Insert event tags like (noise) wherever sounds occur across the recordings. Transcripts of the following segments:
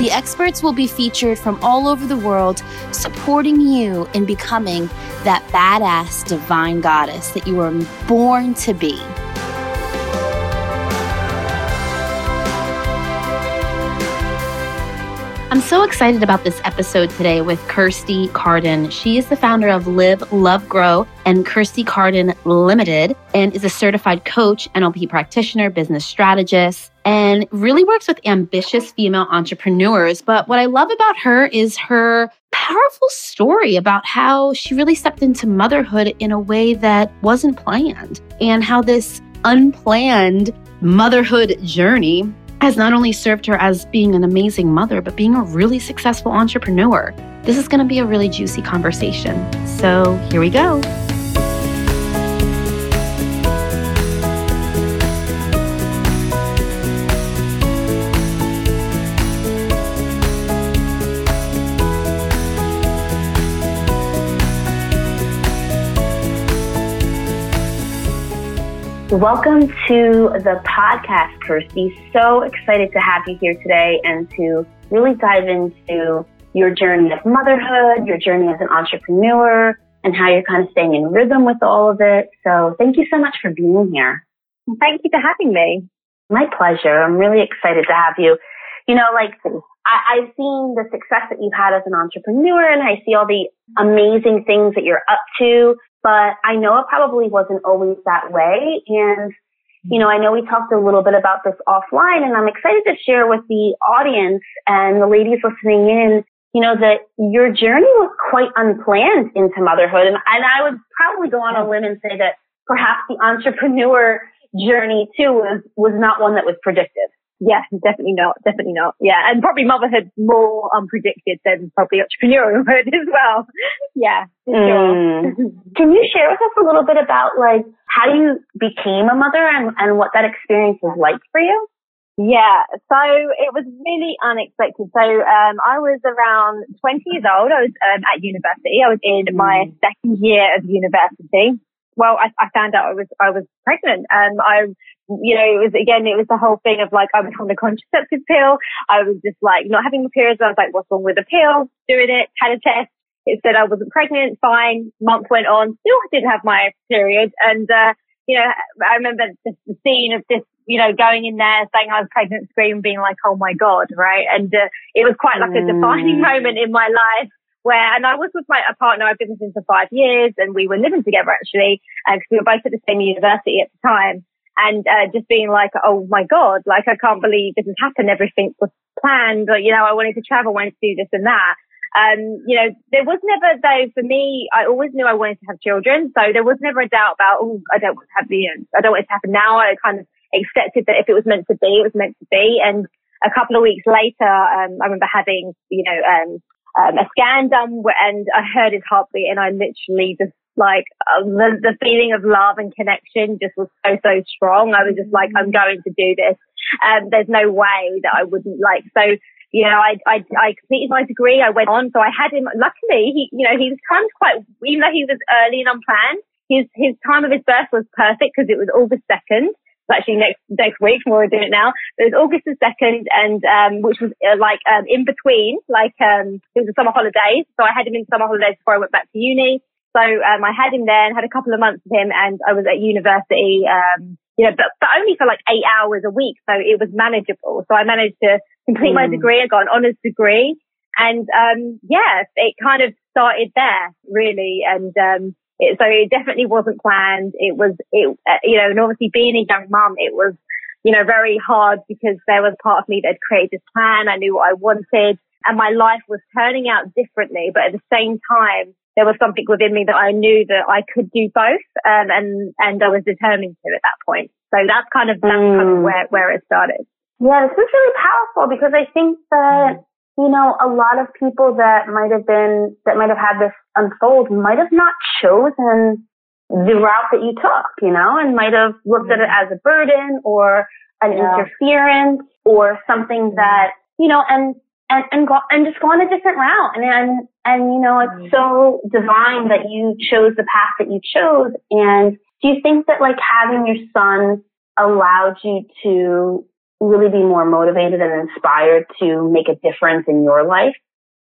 The experts will be featured from all over the world, supporting you in becoming that badass divine goddess that you were born to be. I'm so excited about this episode today with Kirsty Carden. She is the founder of Live, Love, Grow and Kirsty Carden Limited and is a certified coach, NLP practitioner, business strategist, and really works with ambitious female entrepreneurs. But what I love about her is her powerful story about how she really stepped into motherhood in a way that wasn't planned and how this unplanned motherhood journey has not only served her as being an amazing mother, but being a really successful entrepreneur. This is going to be a really juicy conversation. So here we go. Welcome to the podcast, Kirsty. So excited to have you here today and to really dive into your journey of motherhood, your journey as an entrepreneur, and how you're kind of staying in rhythm with all of it. So thank you so much for being here. Thank you for having me. My pleasure. I'm really excited to have you. You know, like I, I've seen the success that you've had as an entrepreneur and I see all the amazing things that you're up to but I know it probably wasn't always that way. And, you know, I know we talked a little bit about this offline and I'm excited to share with the audience and the ladies listening in, you know, that your journey was quite unplanned into motherhood. And, and I would probably go on a limb and say that perhaps the entrepreneur journey too was, was not one that was predicted. Yeah, definitely not. Definitely not. Yeah. And probably motherhood more unpredicted than probably entrepreneurhood (laughs) as well. yeah, for sure. Mm. (laughs) Can you share with us a little bit about like how you became a mother and, and what that experience was like for you? Yeah, so it was really unexpected. So um, I was around 20 years old. I was um, at university. I was in my mm. second year of university well, I, I found out I was I was pregnant. Um, I, you know, it was again, it was the whole thing of like I was on the contraceptive pill. I was just like not having my periods. I was like, what's wrong with the pill? Doing it, had a test. It said I wasn't pregnant. Fine. Month went on. Still didn't have my period. And uh, you know, I remember the, the scene of this you know, going in there saying I was pregnant, screaming, being like, oh my God, right? And uh, it was quite like a defining mm. moment in my life where, and I was with my a partner I've been with him for five years and we were living together actually, because uh, we were both at the same university at the time. And, uh, just being like, oh my God, like I can't believe this has happened. Everything was planned. Or, you know, I wanted to travel, wanted to do this and that. Um, you know, there was never though for me, I always knew I wanted to have children. So there was never a doubt about, oh, I don't want to have the, I don't want it to happen now. I kind of accepted that if it was meant to be, it was meant to be. And a couple of weeks later, um, I remember having, you know, um, um, a scan done and I heard his heartbeat and I literally just like uh, the, the feeling of love and connection just was so, so strong. I was just like, I'm going to do this. Um, there's no way that I wouldn't like, so, you know, I, I, I completed my degree. I went on. So I had him, luckily, he, you know, he was kind of quite, even though he was early and unplanned, his, his time of his birth was perfect because it was August 2nd actually next next week. We're doing it now. It was August the second, and um, which was uh, like um, in between, like um, it was the summer holidays. So I had him in summer holidays before I went back to uni. So um, I had him there and had a couple of months with him, and I was at university. Um, you know, but, but only for like eight hours a week, so it was manageable. So I managed to complete mm. my degree. I got an honours degree, and um, yeah, it kind of started there really, and um, it, so it definitely wasn't planned. It was, it, uh, you know, and obviously being a young mum, it was, you know, very hard because there was part of me that had created this plan. I knew what I wanted and my life was turning out differently. But at the same time, there was something within me that I knew that I could do both. Um, and, and I was determined to at that point. So that's kind of, that's mm. kind of mm. where, where it started. Yeah, this is really powerful because I think that you know, a lot of people that might have been, that might have had this unfold might have not chosen the route that you took, you know, and might have looked at it mm-hmm. as a burden or an yeah. interference or something mm-hmm. that, you know, and, and, and go, and just gone a different route. And, and, and, you know, it's mm-hmm. so divine that you chose the path that you chose. And do you think that like having your son allowed you to really be more motivated and inspired to make a difference in your life?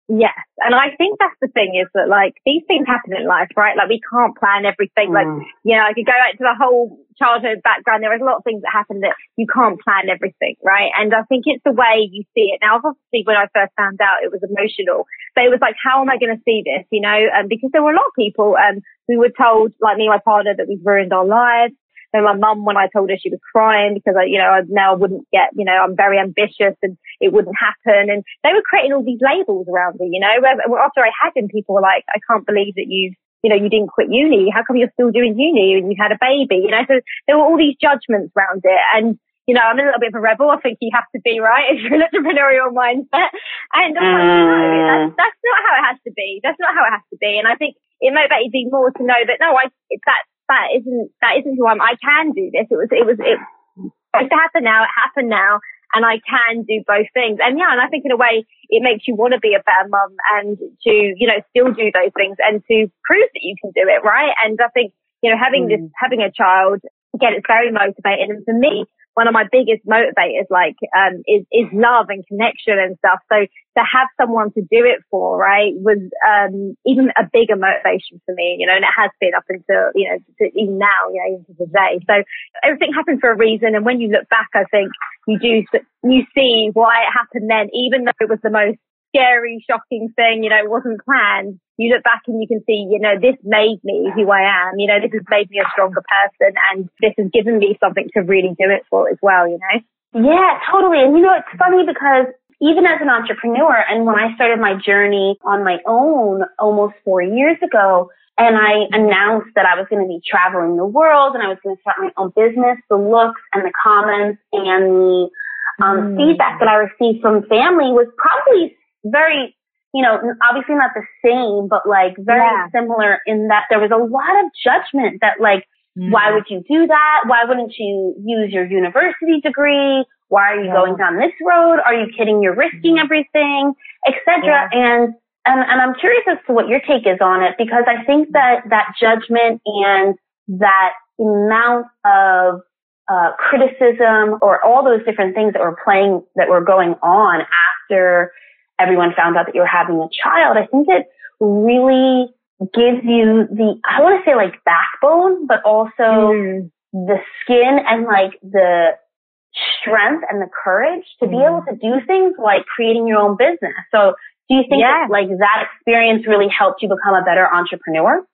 Yes. And I think that's the thing is that like these things happen in life, right? Like we can't plan everything. Mm. Like, you know, I could go back to the whole childhood background. There was a lot of things that happen that you can't plan everything, right? And I think it's the way you see it. Now, obviously when I first found out it was emotional, but it was like, how am I going to see this? You know, um, because there were a lot of people, um, who were told, like me and my partner, that we've ruined our lives and my mum, when I told her she was crying because I, you know, I now wouldn't get, you know, I'm very ambitious and it wouldn't happen. And they were creating all these labels around me, you know, after I had him, people were like, I can't believe that you've, you know, you didn't quit uni. How come you're still doing uni and you had a baby? You know, so there were all these judgments around it. And, you know, I'm a little bit of a rebel. I think you have to be, right? (laughs) If you're an entrepreneurial mindset. And I'm like, no, that's, mm. that's not how it has to be. That's not how it has to be. And I think it motivated me more to know that no, I, that that isn't that isn't who I'm. I can do this. It was it was it supposed to happen now. It happened now, and I can do both things. And yeah, and I think in a way it makes you want to be a better mum and to you know still do those things and to prove that you can do it, right? And I think you know having mm. this having a child again, it's very motivating. And for me, one of my biggest motivators, like, um, is, is love and connection and stuff. So to have someone to do it for, right, was, um, even a bigger motivation for me, you know, and it has been up until, you know, to, even now, you know, even to today. So everything happened for a reason. And when you look back, I think you do, you see why it happened then, even though it was the most scary, shocking thing, you know, it wasn't planned. You look back and you can see, you know, this made me who I am. You know, this has made me a stronger person and this has given me something to really do it for as well, you know? Yeah, totally. And you know, it's funny because even as an entrepreneur and when I started my journey on my own almost four years ago, and I announced that I was going to be traveling the world and I was going to start my own business, the looks and the comments and the um, mm. feedback that I received from family was probably very, you know, obviously not the same, but like very yeah. similar in that there was a lot of judgment that like, mm. why would you do that? Why wouldn't you use your university degree? Why are you yeah. going down this road? Are you kidding? You're risking mm-hmm. everything, etc. Yeah. And, and, and I'm curious as to what your take is on it because I think that that judgment and that amount of uh, criticism or all those different things that were playing that were going on after everyone found out that you were having a child, I think it really gives you the, I want to say like backbone, but also mm. the skin and like the strength and the courage to mm. be able to do things like creating your own business. So do you think yeah. that, like that experience really helped you become a better entrepreneur?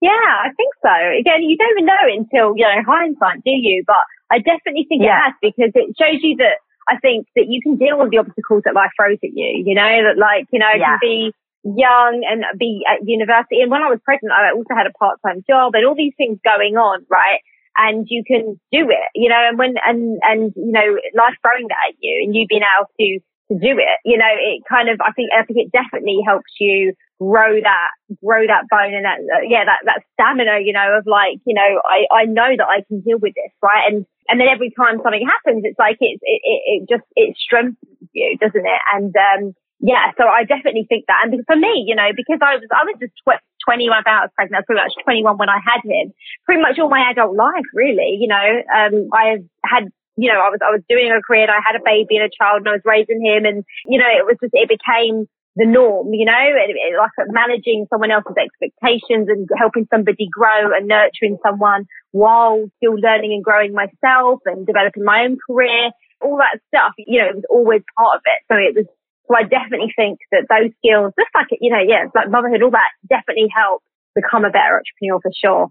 Yeah, I think so. Again, you don't even know until, you know, hindsight, do you? But I definitely think yeah. it has because it shows you that I think that you can deal with the obstacles that life throws at you, you know, that like, you know, yeah. can be young and be at university. And when I was pregnant, I also had a part-time job and all these things going on, right? And you can do it, you know, and when, and, and, you know, life throwing that at you and you being able to, to do it, you know, it kind of, I think, I think it definitely helps you grow that, grow that bone and that, uh, yeah, that, that stamina, you know, of like, you know, I, I know that I can deal with this, right? And, and then every time something happens, it's like it's, it, it, it just, it strengthens you, doesn't it? And, um, yeah, so I definitely think that. And for me, you know, because I was, I was just tw- 21 I was pregnant. I was pretty much 21 when I had him. Pretty much all my adult life, really, you know, um, I had you know, I was, I was doing a career and I had a baby and a child and I was raising him and, you know, it was just, it became the norm, you know, like managing someone else's expectations and helping somebody grow and nurturing someone while still learning and growing myself and developing my own career, all that stuff, you know, it was always part of it. So it was, so I definitely think that those skills, just like, you know, yeah, like motherhood, all that definitely help become a better entrepreneur for sure.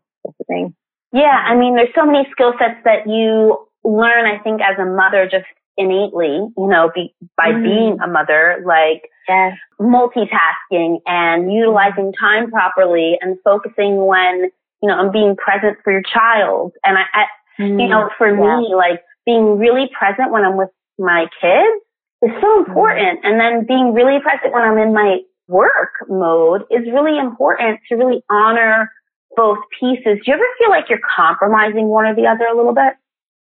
Yeah. I mean, there's so many skill sets that you learn, I think, as a mother just innately, you know, be, by mm. being a mother, like yes. multitasking and utilizing time properly and focusing when, you know, I'm being present for your child. And I, I mm. you know, for yeah. me, like being really present when I'm with my kids is so important. And then being really present when I'm in my work mode is really important to really honor both pieces. Do you ever feel like you're compromising one or the other a little bit?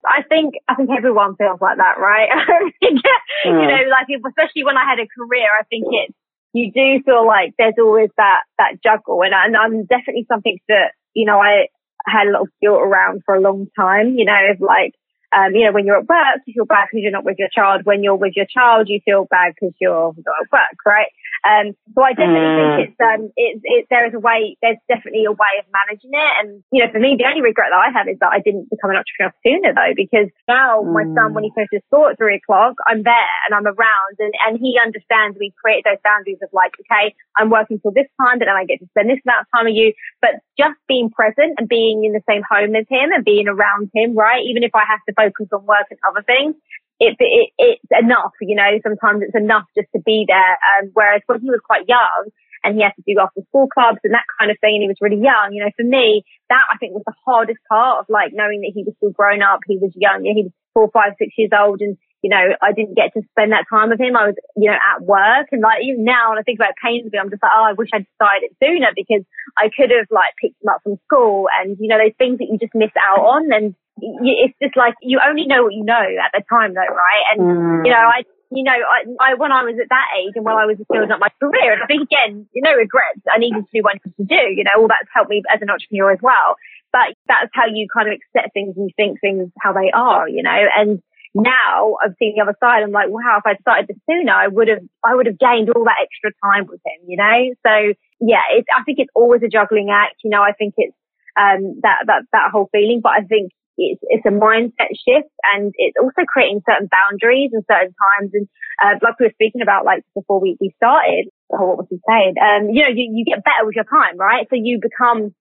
I think I think everyone feels like that, right? (laughs) mm. You know, like especially when I had a career, I think it you do feel like there's always that that juggle, and, and I'm definitely something that you know I had a lot of guilt around for a long time. You know, of like um, you know, when you're at work, you feel bad because you're not with your child. When you're with your child, you feel bad because you're not at work, right? Um, so I definitely mm. think it's, um, it's, it, there is a way, there's definitely a way of managing it. And, you know, for me, the only regret that I have is that I didn't become an entrepreneur sooner though, because now mm. my son, when he finishes school at three o'clock, I'm there and I'm around and, and he understands we create those boundaries of like, okay, I'm working till this time, but then I get to spend this amount of time with you. But just being present and being in the same home as him and being around him, right? Even if I have to focus on work and other things, it, it, it's enough, you know, sometimes it's enough just to be there. Um, whereas when he was quite young and he had to do after school clubs and that kind of thing, and he was really young, you know, for me, that I think was the hardest part of like knowing that he was still grown up, he was young, he was four, five, six years old and you know, I didn't get to spend that time with him. I was, you know, at work and like even now when I think about it I'm just like, oh, I wish I'd it sooner because I could have like picked him up from school and, you know, those things that you just miss out on and it's just like you only know what you know at the time though, right? And mm. you know, I you know, I, I when I was at that age and when I was building up my career, and I think again, you know, regrets. I needed to do what I needed to do. You know, all that's helped me as an entrepreneur as well. But that's how you kind of accept things and you think things how they are. You know, and now I've seen the other side. I'm like, wow, if I'd started this sooner, I would have, I would have gained all that extra time with him. You know, so yeah, it's, I think it's always a juggling act. You know, I think it's um, that that that whole feeling. But I think it's, it's a mindset shift and it's also creating certain boundaries and certain times. And, uh, like we were speaking about, like before we, we started, or what was he saying? Um, you know, you, you get better with your time, right? So you become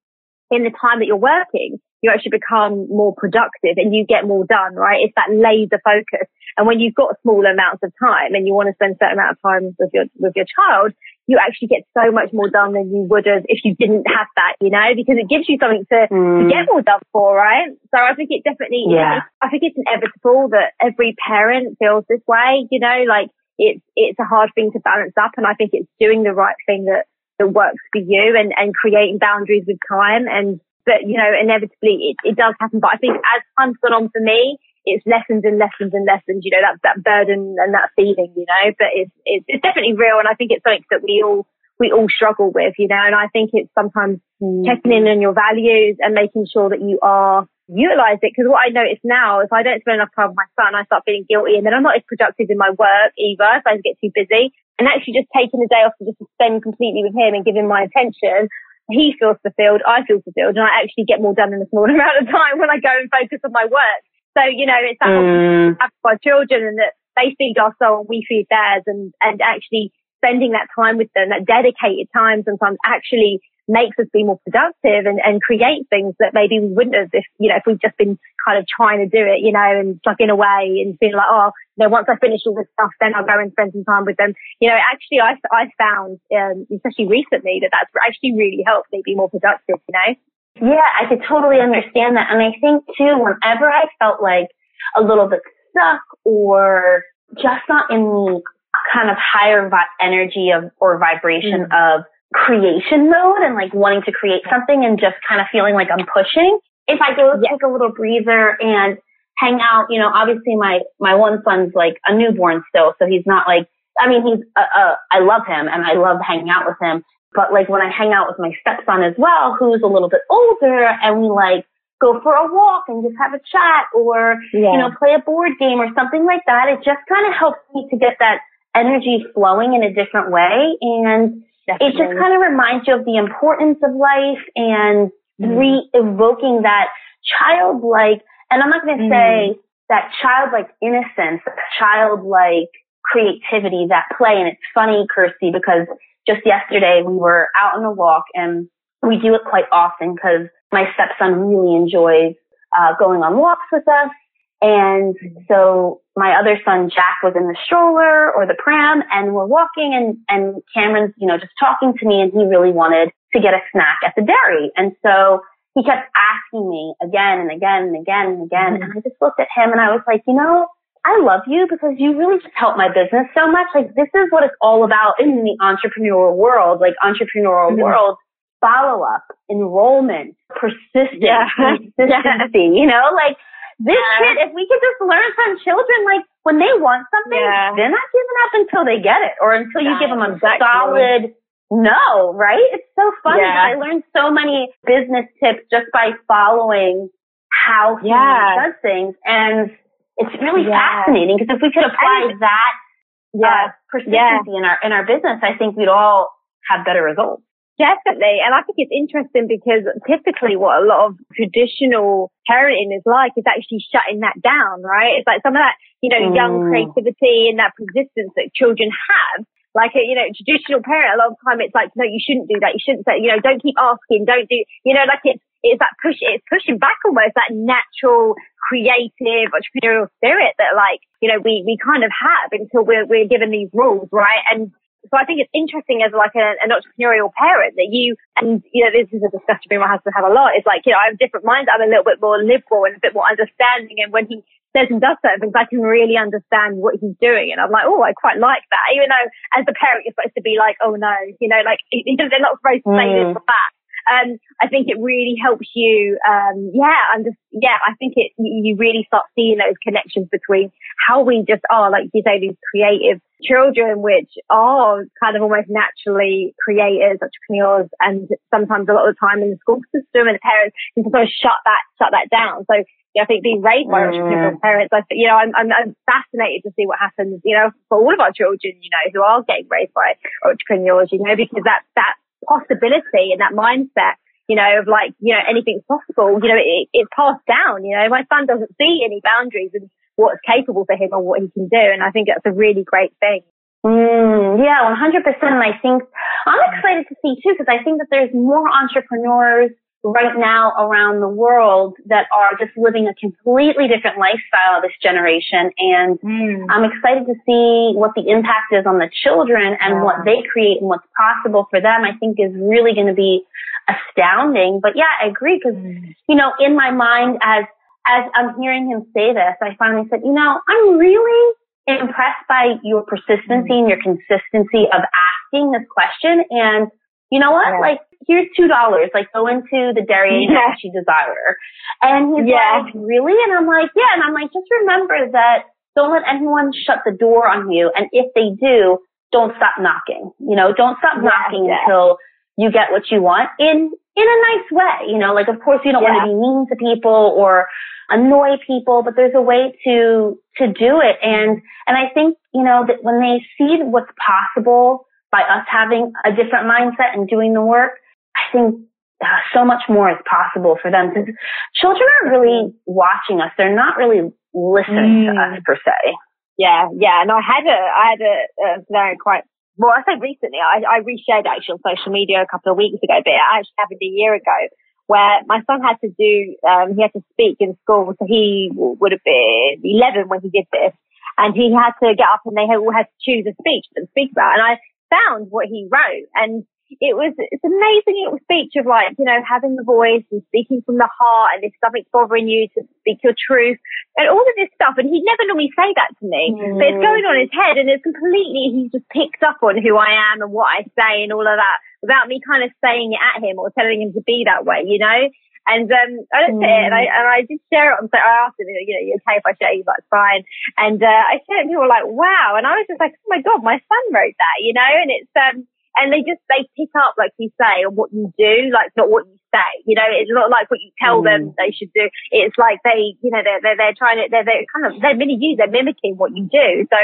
in the time that you're working, you actually become more productive and you get more done, right? It's that laser focus. And when you've got small amounts of time and you want to spend a certain amount of time with your, with your child, you actually get so much more done than you would have if you didn't have that, you know, because it gives you something to, mm. to get more done for, right? So I think it definitely, yeah. I think it's inevitable that every parent feels this way, you know, like it's, it's a hard thing to balance up. And I think it's doing the right thing that, that works for you and, and creating boundaries with time. And, but, you know, inevitably it, it does happen. But I think as time's gone on for me, it's lessons and lessons and lessons, you know, that, that burden and that feeling, you know, but it's, it's, it's definitely real. And I think it's something that we all, we all struggle with, you know, and I think it's sometimes mm. checking in on your values and making sure that you are utilize it. Cause what I notice now, if I don't spend enough time with my son, I start feeling guilty and then I'm not as productive in my work either if I get too busy. And actually just taking the day off to just spend completely with him and give him my attention, he feels fulfilled, I feel fulfilled, and I actually get more done in a smaller (laughs) amount of time when I go and focus on my work. So, you know, it's that mm. have our children and that they feed our soul and we feed theirs and, and actually spending that time with them, that dedicated time sometimes actually makes us be more productive and, and create things that maybe we wouldn't have if, you know, if we've just been kind of trying to do it, you know, and plugging away and feeling like, oh, you know, once I finish all this stuff, then I'll go and spend some time with them. You know, actually, I, I found, um, especially recently that that's actually really helped me be more productive, you know? Yeah, I could totally understand that. And I think too, whenever I felt like a little bit stuck or just not in the kind of higher vi- energy of or vibration mm. of creation mode and like wanting to create something and just kind of feeling like I'm pushing. If I go take a little breather and hang out, you know, obviously my, my one son's like a newborn still, so he's not like, I mean, he's, uh, uh, I love him and I love hanging out with him, but like when I hang out with my stepson as well, who's a little bit older and we like go for a walk and just have a chat or, yeah. you know, play a board game or something like that, it just kind of helps me to get that energy flowing in a different way. And Definitely. it just kind of reminds you of the importance of life and mm. re-evoking that childlike, and I'm not going to mm. say that childlike innocence, childlike creativity, that play. And it's funny, Kirsty, because just yesterday we were out on a walk and we do it quite often because my stepson really enjoys uh, going on walks with us. And so my other son, Jack, was in the stroller or the pram and we're walking and, and Cameron's, you know, just talking to me and he really wanted to get a snack at the dairy. And so he kept asking me again and again and again and again. Mm-hmm. And I just looked at him and I was like, you know, I love you because you really just help my business so much. Like this is what it's all about in the entrepreneurial world, like entrepreneurial mm-hmm. world. Follow up, enrollment, persistence, yeah. (laughs) consistency, you know, like this yeah. kid, if we could just learn from children, like when they want something, yeah. they're not giving up until they get it or until you give them a exactly. solid no, right? It's so funny. Yeah. I learned so many business tips just by following how he yeah. does things. And it's really yeah. fascinating because if we could apply that yeah. Uh, persistency in our, in our business, I think we'd all have better results. Definitely. And I think it's interesting because typically what a lot of traditional parenting is like is actually shutting that down, right? It's like some of that, you know, mm. young creativity and that persistence that children have. Like a, you know, traditional parent, a lot of time it's like, no, you shouldn't do that. You shouldn't say, you know, don't keep asking, don't do, you know, like it's, it's that push, it's pushing back almost that natural, creative, entrepreneurial spirit that like, you know, we, we kind of have until we're, we're given these rules, right? And so I think it's interesting as like a, an entrepreneurial parent that you, and you know, this is a discussion me and my husband have a lot. It's like, you know, I have different minds. I'm a little bit more liberal and a bit more understanding. And when he says and does certain things, I can really understand what he's doing. And I'm like, oh, I quite like that. Even though as a parent, you're supposed to be like, oh no, you know, like (laughs) they're not supposed to say mm. this or that. Um, I think it really helps you, um, yeah, and yeah, I think it, you really start seeing those connections between how we just are, like you say, these creative children, which are kind of almost naturally creators, entrepreneurs, and sometimes a lot of the time in the school system and the parents can sometimes shut that, shut that down. So yeah, I think being raised by entrepreneurial mm. parents, I, you know, I'm, I'm, I'm, fascinated to see what happens, you know, for all of our children, you know, who are getting raised by entrepreneurs, you know, because that, that possibility and that mindset, you know, of like, you know, anything's possible, you know, it, it's passed down, you know, my son doesn't see any boundaries and what's capable for him or what he can do. And I think that's a really great thing. Mm, yeah, 100%. And I think I'm excited to see too, because I think that there's more entrepreneurs right now around the world that are just living a completely different lifestyle this generation. And mm. I'm excited to see what the impact is on the children and yeah. what they create and what's possible for them. I think is really going to be astounding. But yeah, I agree because, mm. you know, in my mind as, as I'm hearing him say this, I finally said, you know, I'm really impressed by your persistency mm. and your consistency of asking this question. And you know what? Yeah. Like, here's two dollars. Like, go into the dairy yeah. that you desire. And he's yeah. like, really? And I'm like, yeah. And I'm like, just remember that don't let anyone shut the door on you. And if they do, don't stop knocking. You know, don't stop yeah, knocking until you get what you want in in a nice way. You know, like of course you don't want to be mean to people or annoy people, but there's a way to to do it. And and I think you know that when they see what's possible by us having a different mindset and doing the work, I think uh, so much more is possible for them because children aren't really watching us. They're not really listening mm. to us per se. Yeah, yeah. And I had a, I had a, a very quite, well, I say recently, I, I reshared actually on social media a couple of weeks ago, but it actually happened a year ago where my son had to do, um, he had to speak in school. So he would have been 11 when he did this. And he had to get up and they all had to choose a speech to speak about. And I found what he wrote and it was it's amazing little speech of like you know having the voice and speaking from the heart and if something's bothering you to speak your truth and all of this stuff and he'd never normally say that to me mm. but it's going on his head and it's completely he's just picked up on who I am and what I say and all of that without me kind of saying it at him or telling him to be that way you know and um, I looked mm. at it and I, and I did share it on, so I asked him, you know, you okay if I share you? That's fine. And uh, I shared it and people were like, wow. And I was just like, oh my God, my son wrote that, you know? And it's, um, and they just, they pick up, like you say, on what you do, like not what you say. You know, it's not like what you tell mm. them they should do. It's like they, you know, they're, they're, they're trying to, they're, they're kind of, they're mini you, they're mimicking what you do. So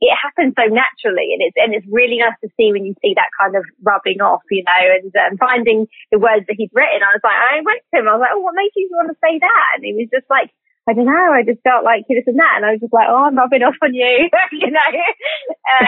it happens so naturally and it's, and it's really nice to see when you see that kind of rubbing off, you know, and um, finding the words that he'd written. I was like, I went to him, I was like, oh, what made you want to say that? And he was just like, I don't know. I just felt like this and that, and I was just like, "Oh, I'm rubbing off on you," (laughs) you know. Um,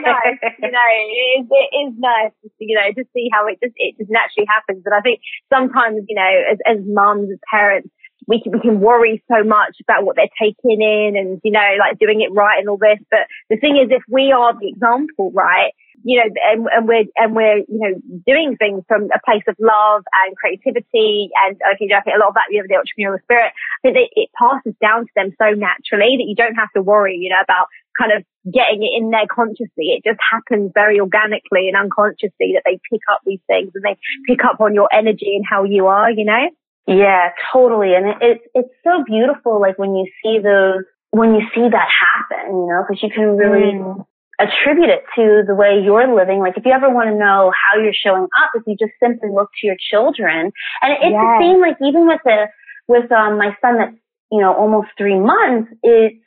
nice, you know. It is, it is nice, you know, to see how it just it just naturally happens. And I think sometimes, you know, as as mums, as parents, we can, we can worry so much about what they're taking in and, you know, like doing it right and all this. But the thing is, if we are the example, right, you know, and, and we're, and we're, you know, doing things from a place of love and creativity. And I think, I think a lot of that, you know, the entrepreneurial spirit, I think it passes down to them so naturally that you don't have to worry, you know, about kind of getting it in there consciously. It just happens very organically and unconsciously that they pick up these things and they pick up on your energy and how you are, you know? Yeah, totally. And it's, it's so beautiful, like when you see those, when you see that happen, you know, because you can really mm. Attribute it to the way you're living. Like if you ever want to know how you're showing up, if you just simply look to your children, and it's yes. the same, like even with the, with, um, my son that's, you know, almost three months, it's,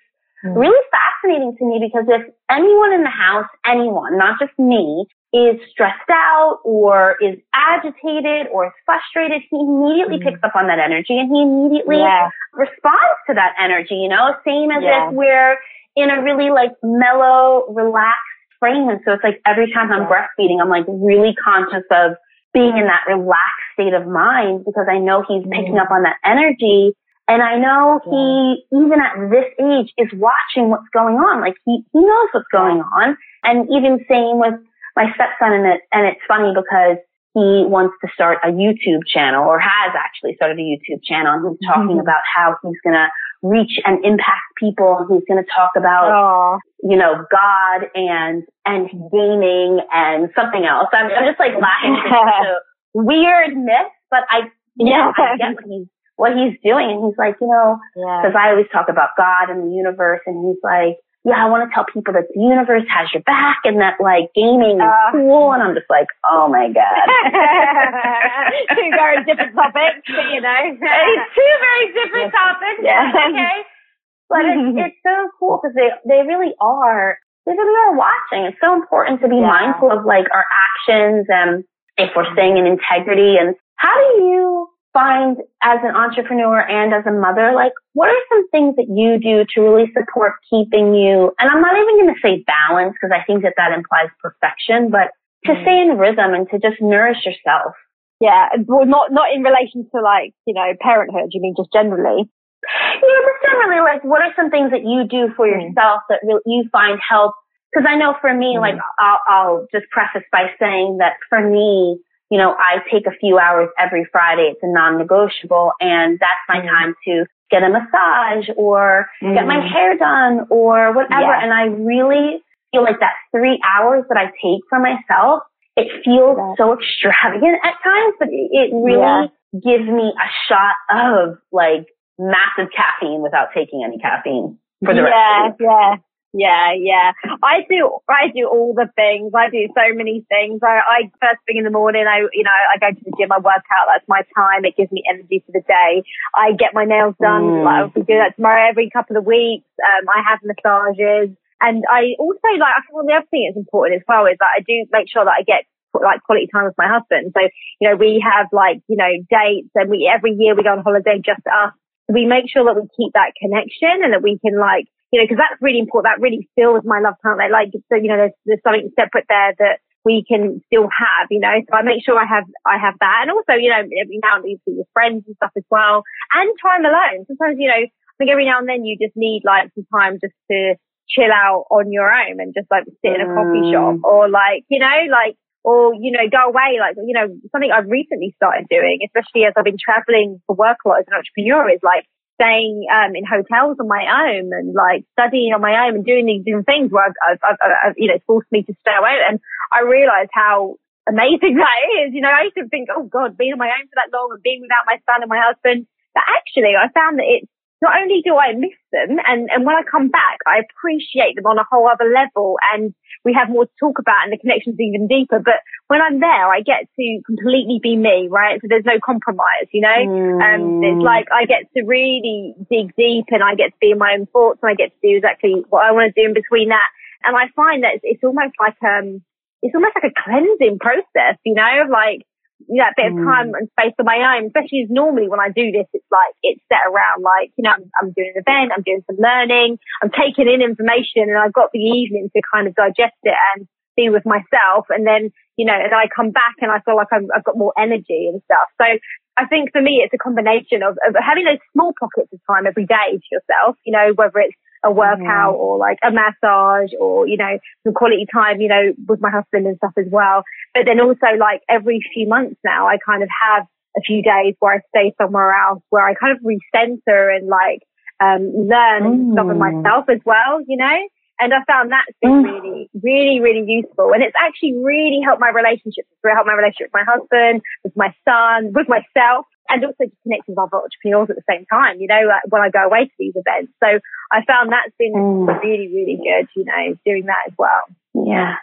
mm. really fascinating to me because if anyone in the house, anyone, not just me, is stressed out or is agitated or is frustrated, he immediately mm. picks up on that energy and he immediately yeah. responds to that energy, you know, same as yeah. if we're in a really like mellow, relaxed frame. And so it's like every time I'm breastfeeding, I'm like really conscious of being in that relaxed state of mind because I know he's picking up on that energy and I know he, even at this age, is watching what's going on. Like he, he knows what's going on. And even same with my stepson and it, and it's funny because he wants to start a YouTube channel or has actually started a YouTube channel and he's talking mm-hmm. about how he's going to reach and impact people. And he's going to talk about, Aww. you know, God and, and gaming and something else. I'm, I'm just like laughing at (laughs) weird myth, but I, yeah, I get what he's what he's doing. And he's like, you know, because yeah. I always talk about God and the universe. And he's like, yeah, I want to tell people that the universe has your back and that like gaming is uh, cool. And I'm just like, oh my God. (laughs) two very different topics, but you know. (laughs) it's two very different topics. Yeah. Okay. But it's, (laughs) it's so cool because they, they really are, they really are watching. It's so important to be yeah. mindful of like our actions and if we're staying in integrity and how do you find as an entrepreneur and as a mother, like what are some things that you do to really support keeping you, and I'm not even going to say balance because I think that that implies perfection, but to mm. stay in rhythm and to just nourish yourself. Yeah, well, not not in relation to like you know parenthood. You mean just generally? Yeah, just generally, like what are some things that you do for mm. yourself that really you find help? Because I know for me, mm. like I'll, I'll just preface by saying that for me, you know, I take a few hours every Friday. It's a non-negotiable and that's my mm. time to get a massage or mm. get my mm. hair done or whatever. And I really feel like that three hours that I take for myself, it feels yeah. so extravagant at times, but it really yeah. gives me a shot of like massive caffeine without taking any caffeine for the rest of the Yeah, yeah, yeah. I do, I do all the things. I do so many things. I, I first thing in the morning, I, you know, I go to the gym, I work out. That's my time. It gives me energy for the day. I get my nails done. Mm. Like, we do that tomorrow every couple of weeks. Um, I have massages. And I also like, I think the other thing that's important as well is that I do make sure that I get like quality time with my husband. So, you know, we have like, you know, dates and we, every year we go on holiday just us. We make sure that we keep that connection and that we can like you know, because that's really important. That really fills my love tank. Like, like so, you know, there's, there's something separate there that we can still have, you know. So I make sure I have I have that, and also, you know, every now and then you see your friends and stuff as well, and time alone. Sometimes, you know, I think every now and then you just need like some time just to chill out on your own and just like sit in a coffee shop, mm. or like, you know, like or, you know, go away. Like, you know, something I've recently started doing, especially as I've been traveling for work a lot as an entrepreneur is like staying um, in hotels on my own and like studying on my own and doing these different things where I've, I've, I've, I've you know forced me to stay away and I realized how amazing (laughs) that is. You know, I used to think, oh God, being on my own for that long and being without my son and my husband. But actually, I found that it's not only do I miss them, and, and when I come back, I appreciate them on a whole other level, and we have more to talk about, and the connection's even deeper. But when I'm there, I get to completely be me, right? So there's no compromise, you know. Mm. Um, it's like I get to really dig deep, and I get to be in my own thoughts, and I get to do exactly what I want to do in between that. And I find that it's, it's almost like um, it's almost like a cleansing process, you know, like that bit of time mm. and space on my own, especially as normally when I do this, it's like, it's set around like, you know, I'm, I'm, doing an event, I'm doing some learning, I'm taking in information and I've got the evening to kind of digest it and be with myself. And then, you know, and I come back and I feel like i have got more energy and stuff. So I think for me, it's a combination of, of having those small pockets of time every day to yourself, you know, whether it's a workout mm-hmm. or like a massage or, you know, some quality time, you know, with my husband and stuff as well. But then also like every few months now, I kind of have a few days where I stay somewhere else where I kind of recenter and like, um, learn mm. and discover myself as well, you know? And I found that's been mm. really, really, really useful. And it's actually really helped my relationship. It's really helped my relationship with my husband, with my son, with myself, and also just connect with other entrepreneurs at the same time, you know, like when I go away to these events. So I found that's been mm. really, really good, you know, doing that as well. Yeah.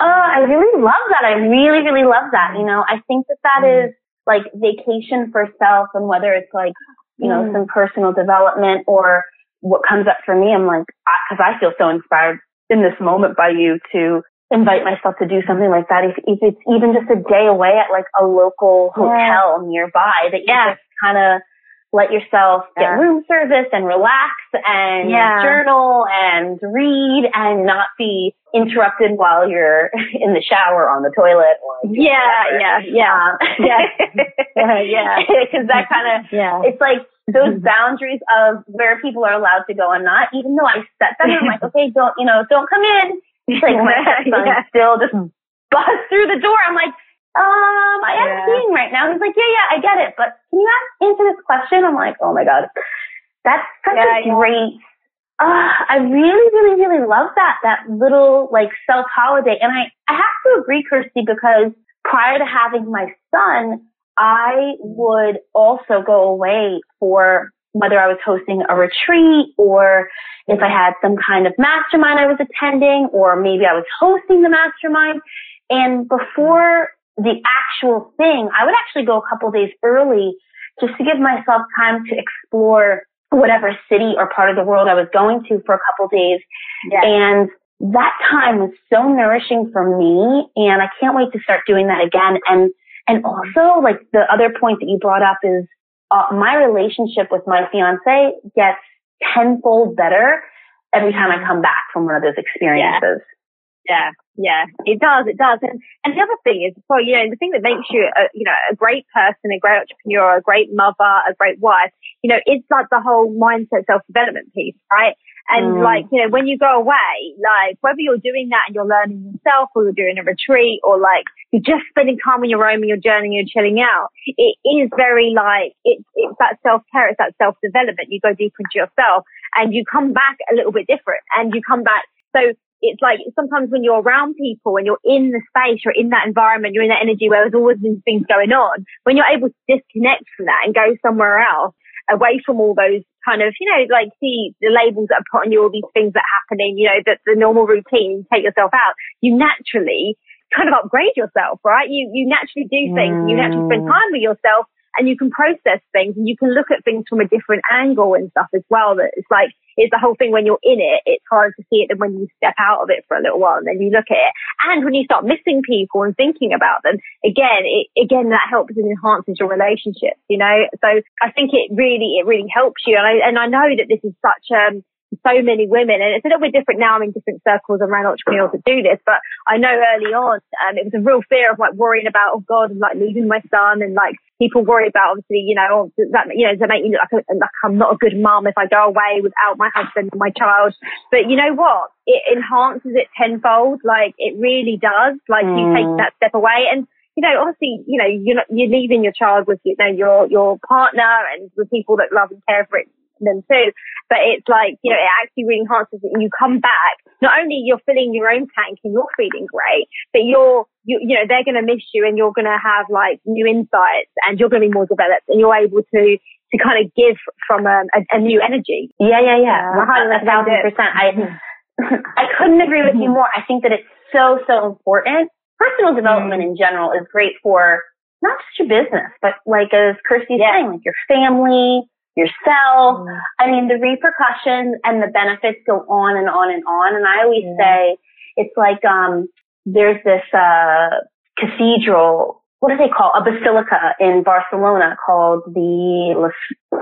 Oh, I really love that. I really, really love that. You know, I think that that mm. is like vacation for self and whether it's like, you know, mm. some personal development or what comes up for me, I'm like, because I, I, feel so inspired in this moment by you to invite myself to do something like that. If, if it's even just a day away at like a local hotel yeah. nearby that you yeah. just kind of let yourself get yeah. room service and relax and journal and read and not be interrupted while you're (laughs) in the shower on the toilet or yeah, yeah, um, (laughs) (laughs) yeah, yeah, yeah, because that kind of yeah. it's like those mm-hmm. boundaries of where people are allowed to go and not. Even though I set them, I'm like, okay, don't you know, don't come in. (laughs) Like my son yeah. still just busts through the door. I'm like, um, I am yeah. skiing right now. He's like, yeah, yeah, I get it, but can you answer this question? I'm like, oh my god, that's such yeah, a great. Uh, I really, really, really love that that little like self holiday, and I I have to agree, Kirsty, because prior to having my son, I would also go away for whether I was hosting a retreat or if I had some kind of mastermind I was attending or maybe I was hosting the mastermind. And before the actual thing, I would actually go a couple days early just to give myself time to explore whatever city or part of the world I was going to for a couple days. Yes. And that time was so nourishing for me and I can't wait to start doing that again. And and also, like the other point that you brought up is uh, my relationship with my fiance gets tenfold better every time I come back from one of those experiences. Yeah. yeah, yeah, it does, it does. And, and the other thing is, well, you know, the thing that makes you, a, you know, a great person, a great entrepreneur, a great mother, a great wife, you know, it's like the whole mindset self-development piece, right? And mm. like, you know, when you go away, like whether you're doing that and you're learning yourself or you're doing a retreat or like you're just spending time on your own and you're journeying and you're chilling out, it is very like, it's, it's that self-care, it's that self-development. You go deeper into yourself and you come back a little bit different and you come back. So it's like sometimes when you're around people and you're in the space, you're in that environment, you're in that energy where there's always these things going on. When you're able to disconnect from that and go somewhere else, away from all those kind of, you know, like see the labels that are put on you, all these things that are happening, you know, that the normal routine, take yourself out, you naturally kind of upgrade yourself, right? You, you naturally do things, mm. you naturally spend time with yourself and you can process things and you can look at things from a different angle and stuff as well. That it's like, it's the whole thing when you're in it, it's hard to see it than when you step out of it for a little while and then you look at it. And when you start missing people and thinking about them, again, it, again, that helps and enhances your relationships, you know? So I think it really, it really helps you. And I, and I know that this is such, um, so many women, and it's a little bit different now. I'm in different circles around entrepreneurs that do this, but I know early on, um, it was a real fear of like worrying about, oh God, and like losing my son, and like people worry about obviously, you know, oh, that you know, does that make me look like, a, like I'm not a good mom if I go away without my husband and my child? But you know what? It enhances it tenfold. Like it really does. Like mm. you take mm. that step away and you know, obviously, you know, you're not, you're leaving your child with, you know, your, your partner and with people that love and care for it them too. But it's like, you know, it actually really enhances it. You come back, not only you're filling your own tank and you're feeling great, but you're, you, you know, they're going to miss you and you're going to have like new insights and you're going to be more developed and you're able to, to kind of give from um, a, a new energy. Yeah, yeah, yeah. A thousand percent. I, I couldn't agree with you more. I think that it's so, so important. Personal development mm. in general is great for not just your business, but like as Kirsty's yeah. saying, like your family, yourself. Mm. I mean, the repercussions and the benefits go on and on and on. And I always mm. say it's like, um, there's this, uh, cathedral, what do they call a basilica in Barcelona called the La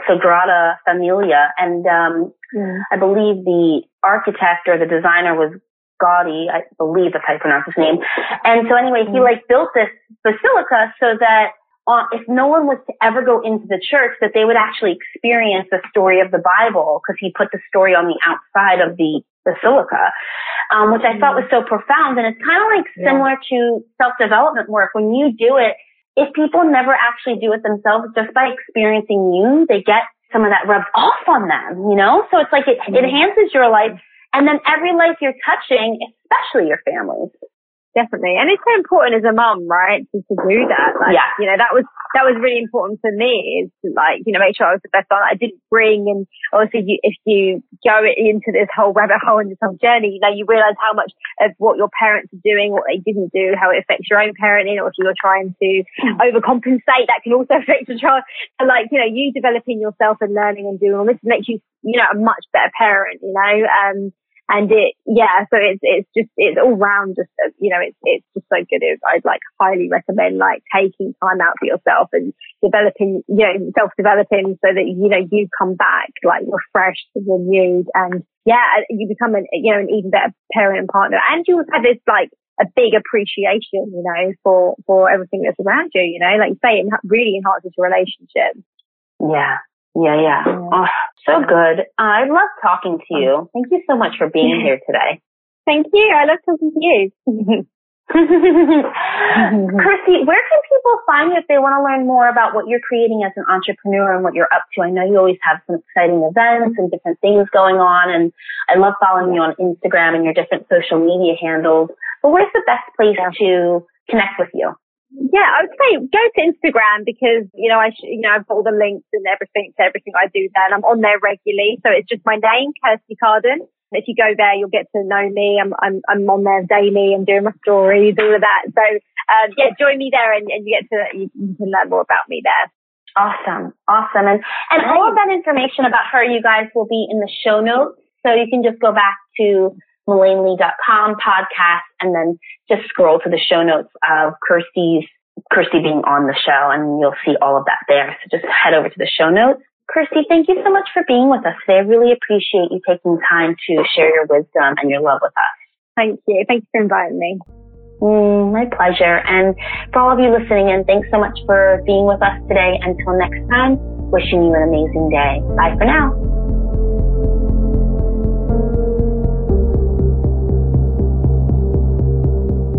Sagrada Familia. And, um, mm. I believe the architect or the designer was Gaudi, I believe that's how you pronounce his name. And so anyway, he mm. like built this basilica so that uh, if no one was to ever go into the church, that they would actually experience the story of the Bible because he put the story on the outside of the basilica, um, which I thought was so profound. And it's kind of like similar yeah. to self-development work. When you do it, if people never actually do it themselves, just by experiencing you, they get some of that rubbed off on them, you know? So it's like it, it enhances your life. And then every life you're touching, especially your families, definitely. And it's so important as a mum, right, to, to do that. Like, yeah. you know, that was, that was really important for me is to like, you know, make sure I was the best on. I didn't bring, and obviously you, if you go into this whole rabbit hole and this whole journey, you know, you realize how much of what your parents are doing, what they didn't do, how it affects your own parenting, or if you're trying to hmm. overcompensate, that can also (laughs) affect your child. So like, you know, you developing yourself and learning and doing all this makes you, you know, a much better parent, you know, um, and it, yeah, so it's, it's just, it's all round just, uh, you know, it's, it's just so good. I'd like highly recommend like taking time out for yourself and developing, you know, self-developing so that, you know, you come back like refreshed, renewed and yeah, you become an, you know, an even better parent and partner. And you have this like, a big appreciation, you know, for, for everything that's around you, you know, like you say, it really enhances your relationship. Yeah. Yeah, yeah. Oh, so good. I love talking to you. Oh. Thank you so much for being (laughs) here today. Thank you. I love talking to you. (laughs) Kirsty, where can people find you if they want to learn more about what you're creating as an entrepreneur and what you're up to? I know you always have some exciting events and different things going on, and I love following you on Instagram and your different social media handles. But where's the best place to connect with you? Yeah, I would say go to Instagram because, you know, I, sh- you know, I've got all the links and everything to everything I do there and I'm on there regularly. So it's just my name, Kirsty Carden. If you go there, you'll get to know me. I'm, I'm, I'm on there daily and doing my stories, all of that. So, um, yeah, join me there and, and you get to, you, you can learn more about me there. Awesome. Awesome. And, and all of that information about her, you guys will be in the show notes. So you can just go back to MelaneLee.com podcast and then just scroll to the show notes of Kirsty's, Kirsty being on the show and you'll see all of that there. So just head over to the show notes. Kirsty, thank you so much for being with us today. I really appreciate you taking time to share your wisdom and your love with us. Thank you. Thanks for inviting me. Mm, my pleasure. And for all of you listening in, thanks so much for being with us today. Until next time, wishing you an amazing day. Bye for now.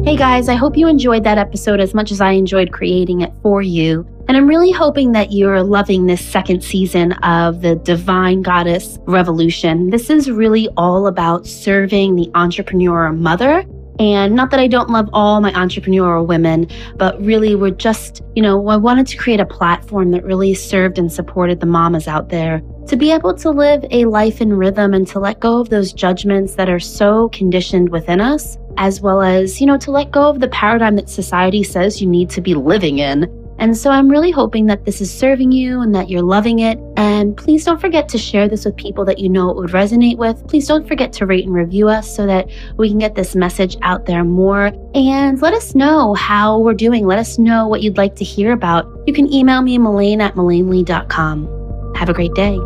Hey guys, I hope you enjoyed that episode as much as I enjoyed creating it for you. And I'm really hoping that you're loving this second season of the Divine Goddess Revolution. This is really all about serving the entrepreneur mother. And not that I don't love all my entrepreneurial women, but really we're just, you know, I wanted to create a platform that really served and supported the mamas out there to be able to live a life in rhythm and to let go of those judgments that are so conditioned within us, as well as, you know, to let go of the paradigm that society says you need to be living in. And so I'm really hoping that this is serving you and that you're loving it. And please don't forget to share this with people that you know it would resonate with. Please don't forget to rate and review us so that we can get this message out there more. And let us know how we're doing. Let us know what you'd like to hear about. You can email me, Melane at MelaneLee.com. Have a great day.